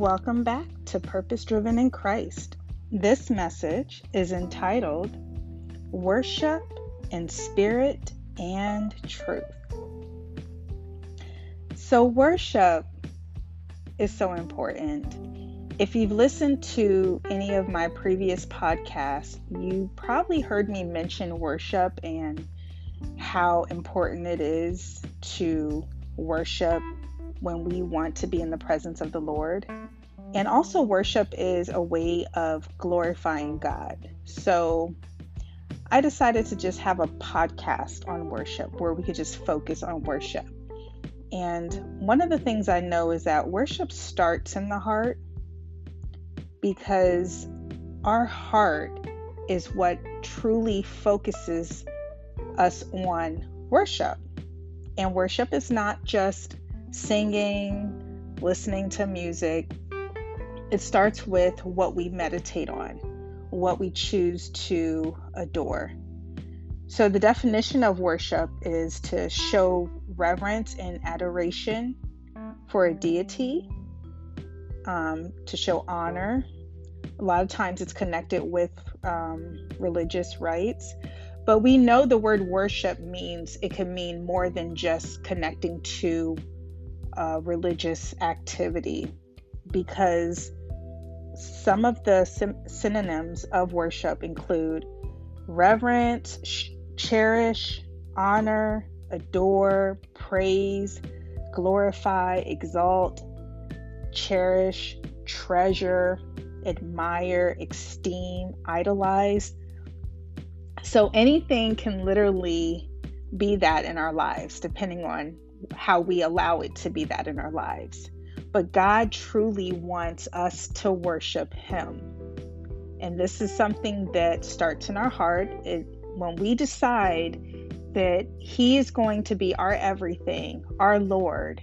Welcome back to Purpose Driven in Christ. This message is entitled Worship in Spirit and Truth. So, worship is so important. If you've listened to any of my previous podcasts, you probably heard me mention worship and how important it is to worship when we want to be in the presence of the Lord. And also, worship is a way of glorifying God. So, I decided to just have a podcast on worship where we could just focus on worship. And one of the things I know is that worship starts in the heart because our heart is what truly focuses us on worship. And worship is not just singing, listening to music. It starts with what we meditate on, what we choose to adore. So, the definition of worship is to show reverence and adoration for a deity, um, to show honor. A lot of times it's connected with um, religious rites, but we know the word worship means it can mean more than just connecting to uh, religious activity because some of the synonyms of worship include reverence, sh- cherish, honor, adore, praise, glorify, exalt, cherish, treasure, admire, esteem, idolize. So anything can literally be that in our lives, depending on how we allow it to be that in our lives. But God truly wants us to worship Him. And this is something that starts in our heart. It, when we decide that He is going to be our everything, our Lord,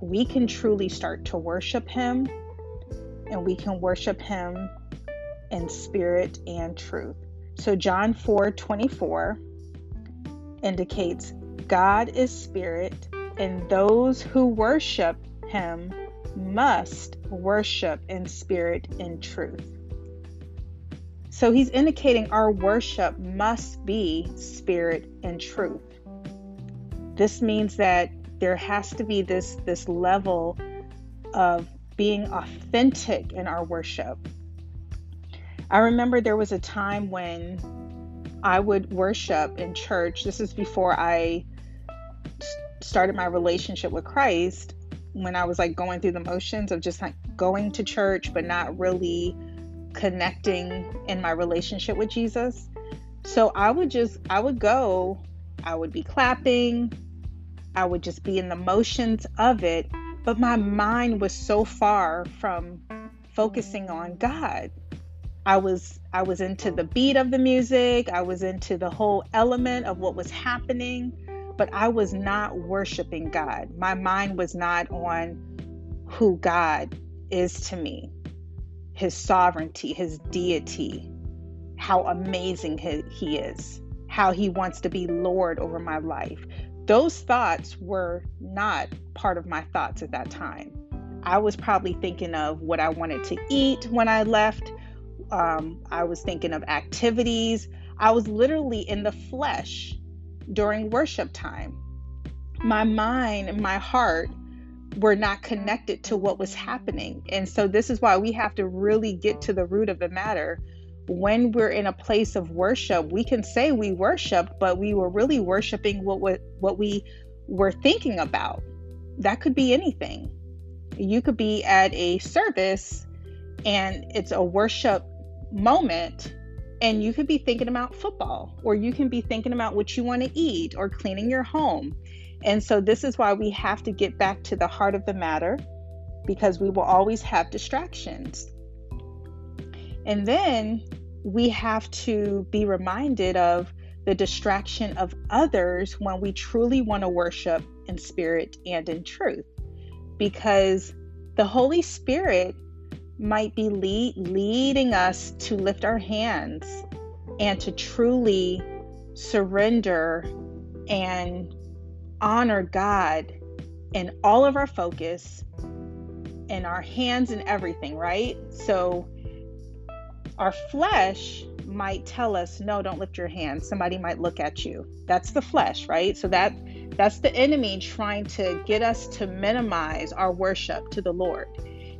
we can truly start to worship Him and we can worship Him in spirit and truth. So, John 4 24 indicates God is spirit and those who worship him must worship in spirit and truth. So he's indicating our worship must be spirit and truth. This means that there has to be this this level of being authentic in our worship. I remember there was a time when I would worship in church. This is before I started my relationship with Christ when I was like going through the motions of just like going to church, but not really connecting in my relationship with Jesus. So I would just, I would go, I would be clapping, I would just be in the motions of it, but my mind was so far from focusing on God. I was I was into the beat of the music, I was into the whole element of what was happening, but I was not worshiping God. My mind was not on who God is to me, his sovereignty, his deity, how amazing he is, how he wants to be Lord over my life. Those thoughts were not part of my thoughts at that time. I was probably thinking of what I wanted to eat when I left. Um, I was thinking of activities. I was literally in the flesh during worship time. My mind and my heart were not connected to what was happening. And so, this is why we have to really get to the root of the matter. When we're in a place of worship, we can say we worship, but we were really worshiping what, what, what we were thinking about. That could be anything. You could be at a service and it's a worship moment and you could be thinking about football, or you can be thinking about what you want to eat, or cleaning your home. And so, this is why we have to get back to the heart of the matter because we will always have distractions. And then we have to be reminded of the distraction of others when we truly want to worship in spirit and in truth. Because the Holy Spirit might be lead, leading us to lift our hands and to truly surrender and honor God in all of our focus and our hands and everything, right? So our flesh might tell us, "No, don't lift your hands. Somebody might look at you." That's the flesh, right? So that that's the enemy trying to get us to minimize our worship to the Lord.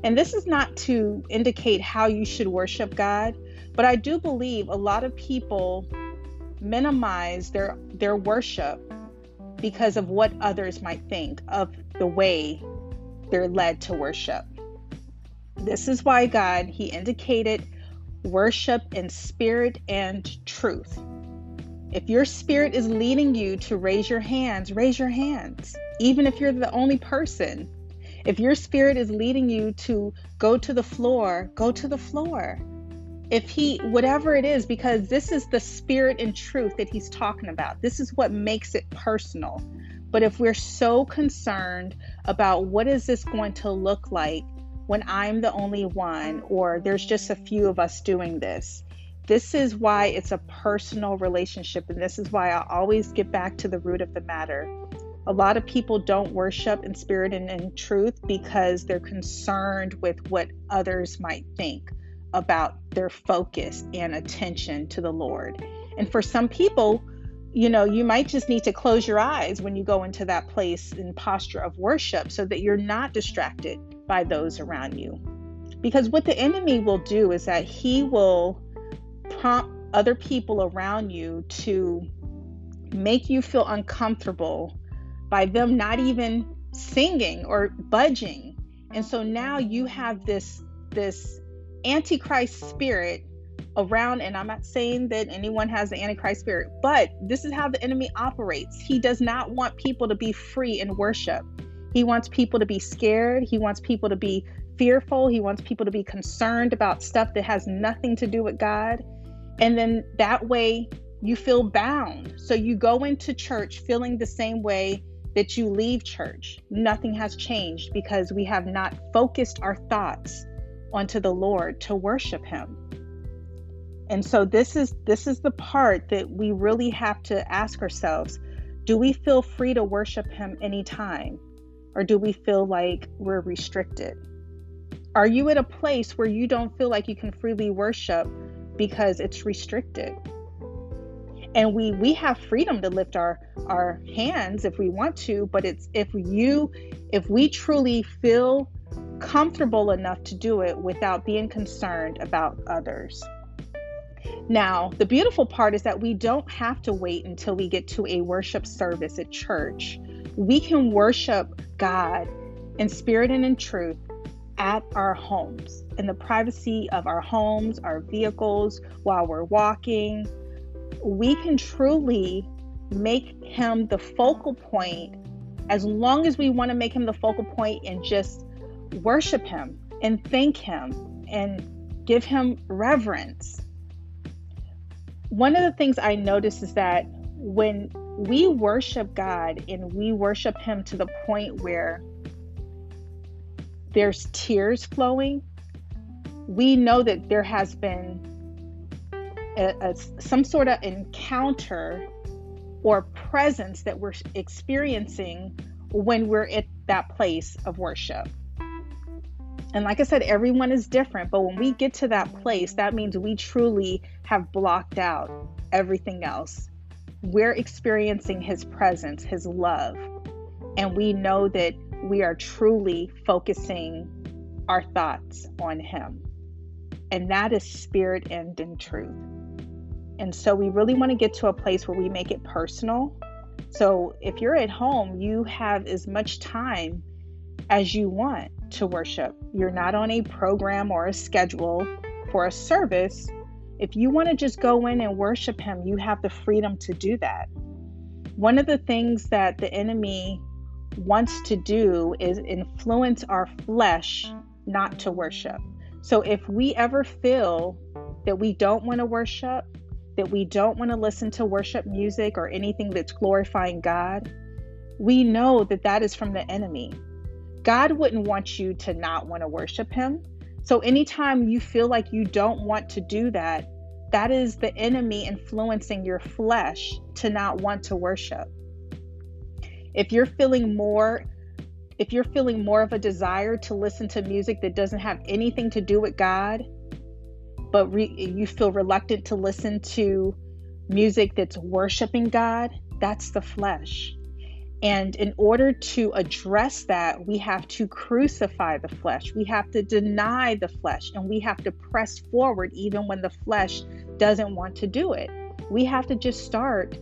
And this is not to indicate how you should worship God, but I do believe a lot of people minimize their their worship because of what others might think of the way they're led to worship. This is why God he indicated worship in spirit and truth. If your spirit is leading you to raise your hands, raise your hands. Even if you're the only person. If your spirit is leading you to go to the floor, go to the floor. If he, whatever it is, because this is the spirit and truth that he's talking about. This is what makes it personal. But if we're so concerned about what is this going to look like when I'm the only one, or there's just a few of us doing this. This is why it's a personal relationship, and this is why I always get back to the root of the matter. A lot of people don't worship in spirit and in truth because they're concerned with what others might think about their focus and attention to the Lord. And for some people, you know, you might just need to close your eyes when you go into that place in posture of worship so that you're not distracted by those around you. Because what the enemy will do is that he will prompt other people around you to make you feel uncomfortable by them not even singing or budging. And so now you have this this antichrist spirit around and I'm not saying that anyone has the antichrist spirit, but this is how the enemy operates. He does not want people to be free in worship. He wants people to be scared. He wants people to be fearful. He wants people to be concerned about stuff that has nothing to do with God. And then that way you feel bound. So you go into church feeling the same way that you leave church. Nothing has changed because we have not focused our thoughts onto the Lord to worship him. And so this is this is the part that we really have to ask ourselves, do we feel free to worship him anytime? Or do we feel like we're restricted? Are you at a place where you don't feel like you can freely worship because it's restricted? And we we have freedom to lift our our hands if we want to, but it's if you if we truly feel comfortable enough to do it without being concerned about others. Now, the beautiful part is that we don't have to wait until we get to a worship service at church. We can worship God in spirit and in truth at our homes, in the privacy of our homes, our vehicles, while we're walking. We can truly make Him the focal point as long as we want to make Him the focal point and just worship Him and thank Him and give Him reverence. One of the things I notice is that when we worship God and we worship Him to the point where there's tears flowing, we know that there has been a, a, some sort of encounter or presence that we're experiencing when we're at that place of worship. And like I said, everyone is different, but when we get to that place, that means we truly have blocked out everything else we're experiencing His presence, His love, and we know that we are truly focusing our thoughts on Him. And that is spirit and in truth. And so we really want to get to a place where we make it personal. So if you're at home, you have as much time as you want to worship. You're not on a program or a schedule for a service. If you want to just go in and worship Him, you have the freedom to do that. One of the things that the enemy wants to do is influence our flesh not to worship. So if we ever feel that we don't want to worship, that we don't want to listen to worship music or anything that's glorifying God, we know that that is from the enemy. God wouldn't want you to not want to worship Him. So, anytime you feel like you don't want to do that, that is the enemy influencing your flesh to not want to worship. If you're feeling more if you're feeling more of a desire to listen to music that doesn't have anything to do with God, but re- you feel reluctant to listen to music that's worshiping God, that's the flesh. And in order to address that, we have to crucify the flesh. We have to deny the flesh and we have to press forward even when the flesh doesn't want to do it. We have to just start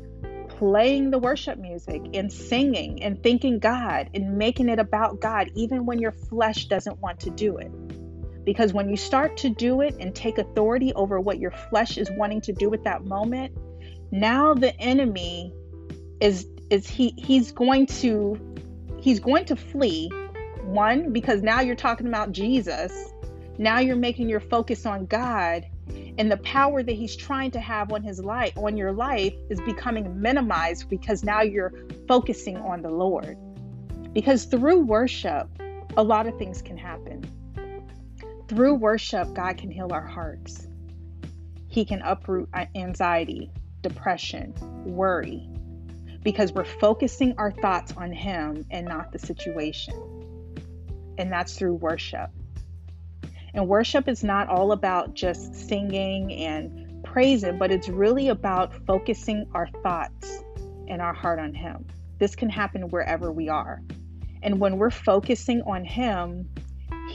playing the worship music and singing and thanking God and making it about God, even when your flesh doesn't want to do it. Because when you start to do it and take authority over what your flesh is wanting to do at that moment, now the enemy is is he he's going to he's going to flee. One because now you're talking about Jesus. Now you're making your focus on God. And the power that he's trying to have on his life on your life is becoming minimized because now you're focusing on the Lord. Because through worship a lot of things can happen through worship God can heal our hearts he can uproot anxiety depression worry because we're focusing our thoughts on Him and not the situation. And that's through worship. And worship is not all about just singing and praising, but it's really about focusing our thoughts and our heart on Him. This can happen wherever we are. And when we're focusing on Him,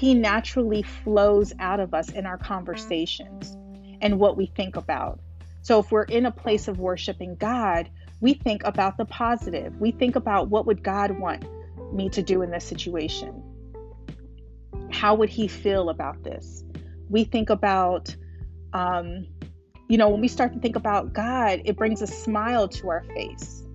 He naturally flows out of us in our conversations and what we think about. So if we're in a place of worshiping God, we think about the positive. We think about what would God want me to do in this situation? How would he feel about this? We think about, um, you know, when we start to think about God, it brings a smile to our face.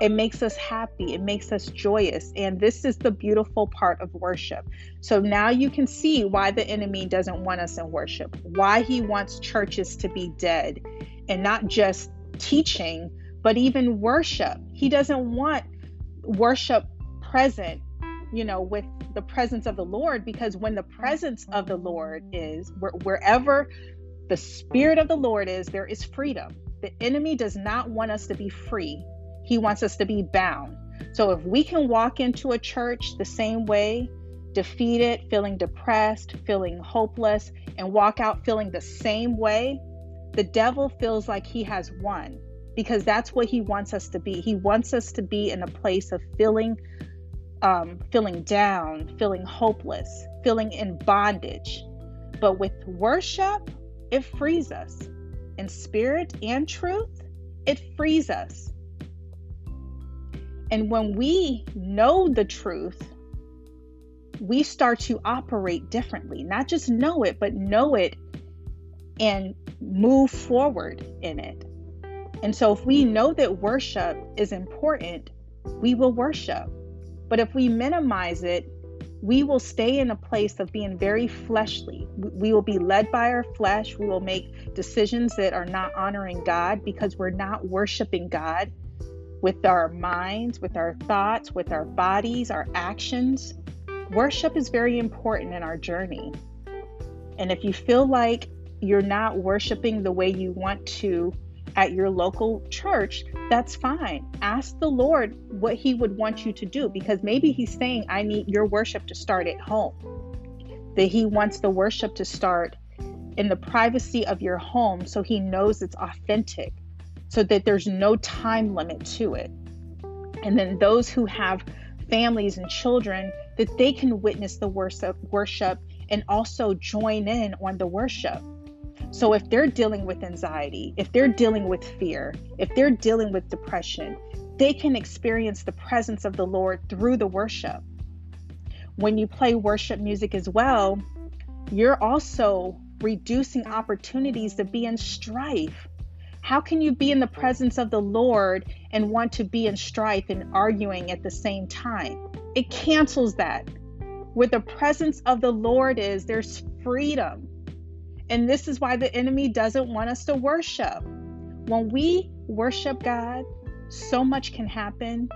It makes us happy. It makes us joyous. And this is the beautiful part of worship. So now you can see why the enemy doesn't want us in worship, why he wants churches to be dead and not just teaching, but even worship. He doesn't want worship present, you know, with the presence of the Lord, because when the presence of the Lord is, wherever the Spirit of the Lord is, there is freedom. The enemy does not want us to be free, he wants us to be bound. So if we can walk into a church the same way, defeated, feeling depressed, feeling hopeless, and walk out feeling the same way, the devil feels like he has won because that's what he wants us to be. He wants us to be in a place of feeling um, feeling down, feeling hopeless, feeling in bondage. But with worship, it frees us. In spirit and truth, it frees us. And when we know the truth, we start to operate differently. Not just know it, but know it and move forward in it. And so, if we know that worship is important, we will worship. But if we minimize it, we will stay in a place of being very fleshly. We will be led by our flesh. We will make decisions that are not honoring God because we're not worshiping God with our minds, with our thoughts, with our bodies, our actions. Worship is very important in our journey. And if you feel like you're not worshiping the way you want to, at your local church, that's fine. Ask the Lord what He would want you to do because maybe He's saying, I need your worship to start at home. That He wants the worship to start in the privacy of your home so He knows it's authentic, so that there's no time limit to it. And then those who have families and children, that they can witness the worship, worship and also join in on the worship so if they're dealing with anxiety, if they're dealing with fear, if they're dealing with depression, they can experience the presence of the Lord through the worship. When you play worship music as well, you're also reducing opportunities to be in strife. How can you be in the presence of the Lord and want to be in strife and arguing at the same time? It cancels that. Where the presence of the Lord is, there's freedom. And this is why the enemy doesn't want us to worship. When we worship God, so much can happen.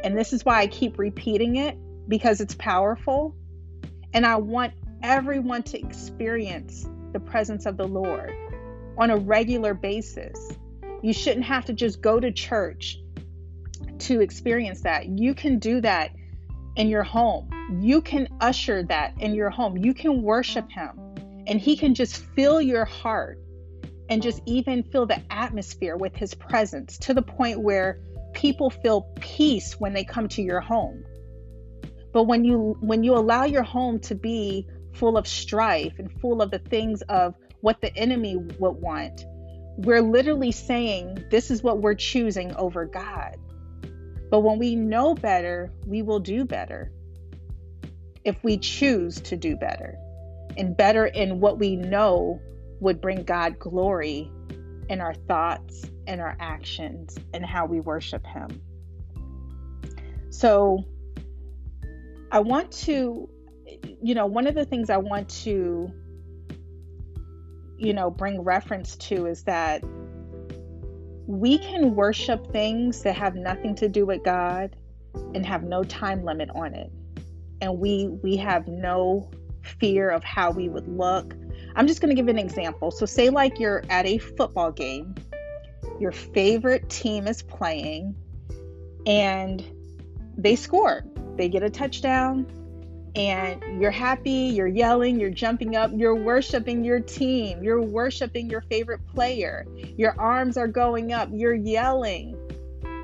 And this is why I keep repeating it because it's powerful. And I want everyone to experience the presence of the Lord on a regular basis. You shouldn't have to just go to church to experience that. You can do that in your home. You can usher that in your home. You can worship Him, and He can just fill your heart and just even fill the atmosphere with His presence to the point where people feel peace when they come to your home. But when you when you allow your home to be full of strife and full of the things of what the enemy would want, we're literally saying this is what we're choosing over God. But when we know better, we will do better. If we choose to do better and better in what we know would bring God glory in our thoughts and our actions and how we worship Him. So, I want to, you know, one of the things I want to, you know, bring reference to is that we can worship things that have nothing to do with God and have no time limit on it. And we we have no fear of how we would look. I'm just going to give an example. So say like you're at a football game, your favorite team is playing and they score. They get a touchdown and you're happy, you're yelling, you're jumping up, you're worshiping your team, you're worshiping your favorite player. Your arms are going up, you're yelling,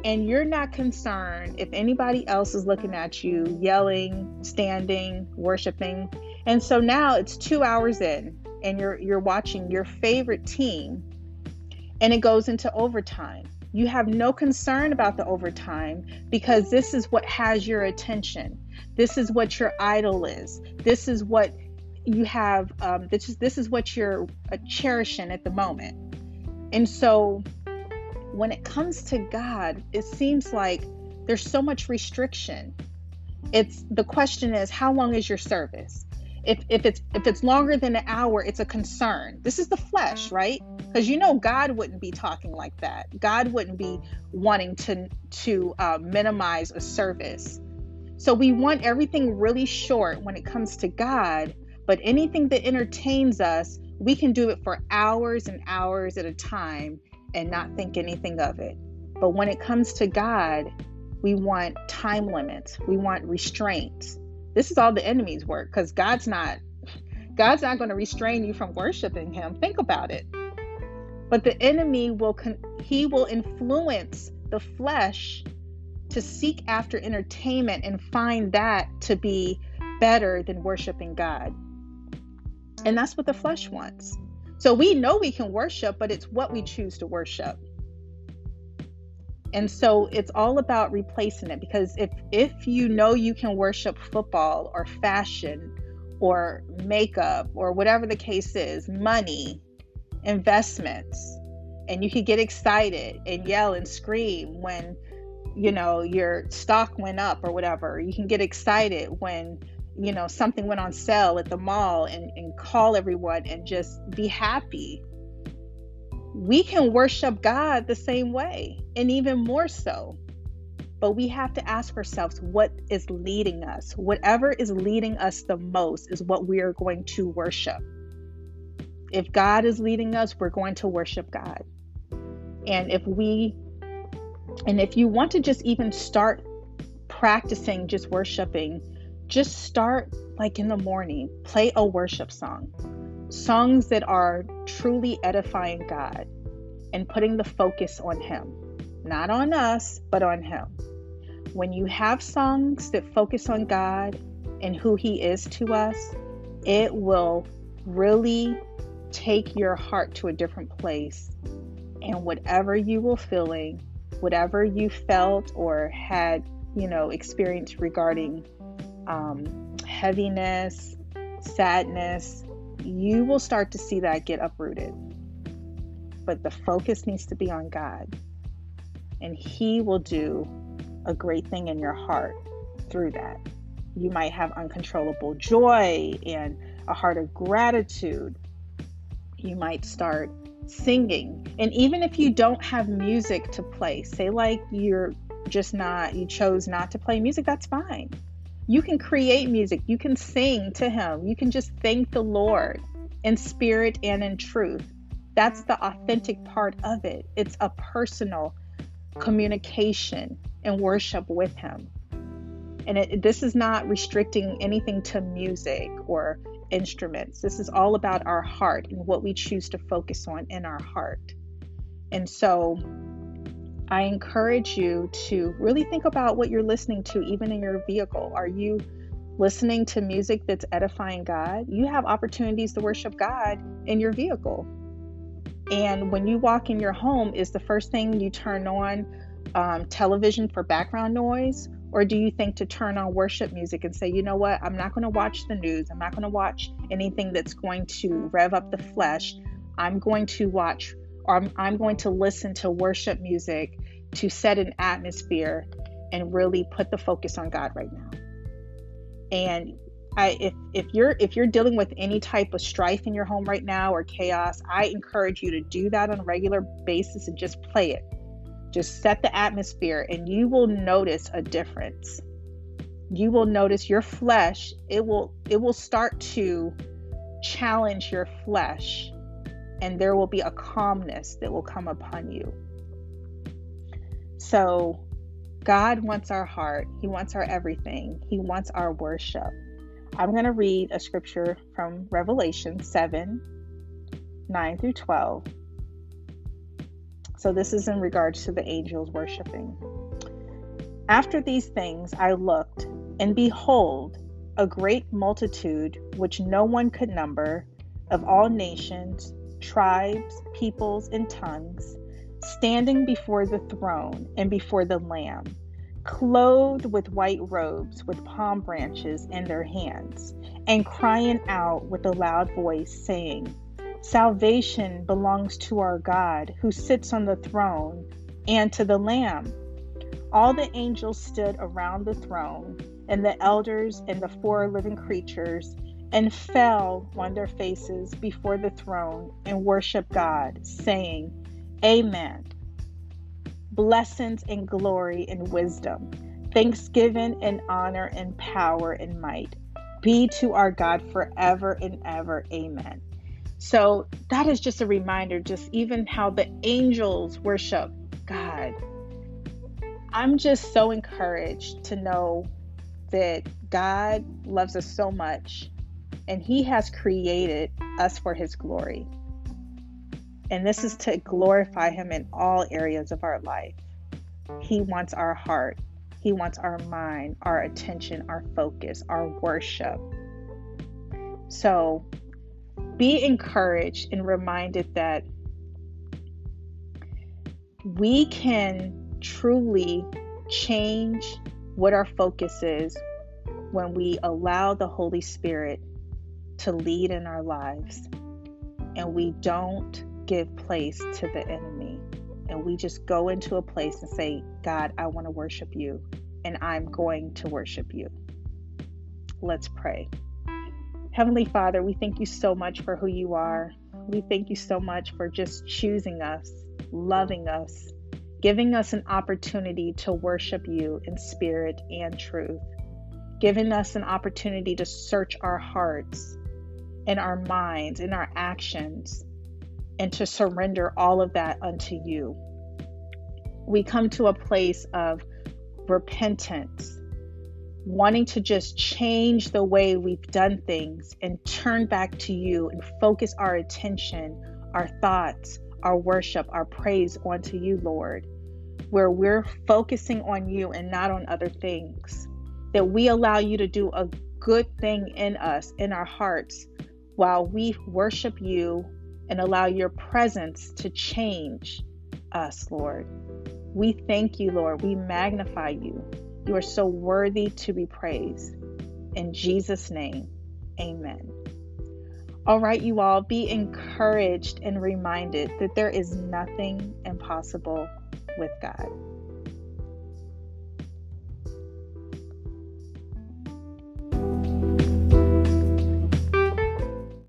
and you're not concerned if anybody else is looking at you, yelling, standing, worshiping. And so now it's 2 hours in and you're you're watching your favorite team and it goes into overtime. You have no concern about the overtime because this is what has your attention. This is what your idol is. This is what you have. Um, this is this is what you're uh, cherishing at the moment. And so, when it comes to God, it seems like there's so much restriction. It's the question is how long is your service? if if it's if it's longer than an hour it's a concern this is the flesh right because you know god wouldn't be talking like that god wouldn't be wanting to to uh, minimize a service so we want everything really short when it comes to god but anything that entertains us we can do it for hours and hours at a time and not think anything of it but when it comes to god we want time limits we want restraints this is all the enemy's work because God's not God's not going to restrain you from worshiping him. Think about it. But the enemy will con- he will influence the flesh to seek after entertainment and find that to be better than worshiping God. And that's what the flesh wants. So we know we can worship, but it's what we choose to worship and so it's all about replacing it because if if you know you can worship football or fashion or makeup or whatever the case is money investments and you can get excited and yell and scream when you know your stock went up or whatever you can get excited when you know something went on sale at the mall and, and call everyone and just be happy we can worship God the same way and even more so. But we have to ask ourselves what is leading us. Whatever is leading us the most is what we are going to worship. If God is leading us, we're going to worship God. And if we, and if you want to just even start practicing just worshiping, just start like in the morning, play a worship song songs that are truly edifying God and putting the focus on Him, not on us, but on Him. When you have songs that focus on God and who He is to us, it will really take your heart to a different place. And whatever you were feeling, whatever you felt or had, you know, experienced regarding um, heaviness, sadness, you will start to see that get uprooted. But the focus needs to be on God, and He will do a great thing in your heart through that. You might have uncontrollable joy and a heart of gratitude. You might start singing. And even if you don't have music to play, say like you're just not, you chose not to play music, that's fine you can create music, you can sing to Him, you can just thank the Lord in spirit and in truth. That's the authentic part of it. It's a personal communication and worship with Him. And it, this is not restricting anything to music or instruments. This is all about our heart and what we choose to focus on in our heart. And so I encourage you to really think about what you're listening to, even in your vehicle. Are you listening to music that's edifying God? You have opportunities to worship God in your vehicle. And when you walk in your home, is the first thing you turn on um, television for background noise? Or do you think to turn on worship music and say, you know what, I'm not going to watch the news. I'm not going to watch anything that's going to rev up the flesh. I'm going to watch or I'm, I'm going to listen to worship music to set an atmosphere and really put the focus on God right now. And I, if if you're if you're dealing with any type of strife in your home right now or chaos, I encourage you to do that on a regular basis and just play it. Just set the atmosphere and you will notice a difference. You will notice your flesh, it will it will start to challenge your flesh and there will be a calmness that will come upon you. So, God wants our heart, He wants our everything, He wants our worship. I'm going to read a scripture from Revelation 7 9 through 12. So, this is in regards to the angels worshiping. After these things, I looked, and behold, a great multitude which no one could number, of all nations, tribes, peoples, and tongues, standing before the throne and before the Lamb, clothed with white robes, with palm branches in their hands, and crying out with a loud voice, saying, Salvation belongs to our God who sits on the throne and to the Lamb. All the angels stood around the throne, and the elders and the four living creatures and fell on their faces before the throne and worshiped God, saying, Amen. Blessings and glory and wisdom, thanksgiving and honor and power and might be to our God forever and ever. Amen. So that is just a reminder, just even how the angels worship God. I'm just so encouraged to know that God loves us so much and He has created us for His glory. And this is to glorify Him in all areas of our life. He wants our heart, He wants our mind, our attention, our focus, our worship. So be encouraged and reminded that we can truly change what our focus is when we allow the Holy Spirit to lead in our lives and we don't give place to the enemy and we just go into a place and say, God, I want to worship you and I'm going to worship you. Let's pray. Heavenly Father, we thank you so much for who you are. We thank you so much for just choosing us, loving us, giving us an opportunity to worship you in spirit and truth, giving us an opportunity to search our hearts in our minds, in our actions, and to surrender all of that unto you. We come to a place of repentance, wanting to just change the way we've done things and turn back to you and focus our attention, our thoughts, our worship, our praise onto you, Lord, where we're focusing on you and not on other things. That we allow you to do a good thing in us, in our hearts, while we worship you and allow your presence to change us, Lord. We thank you, Lord. We magnify you. You are so worthy to be praised. In Jesus' name, amen. All right, you all, be encouraged and reminded that there is nothing impossible with God.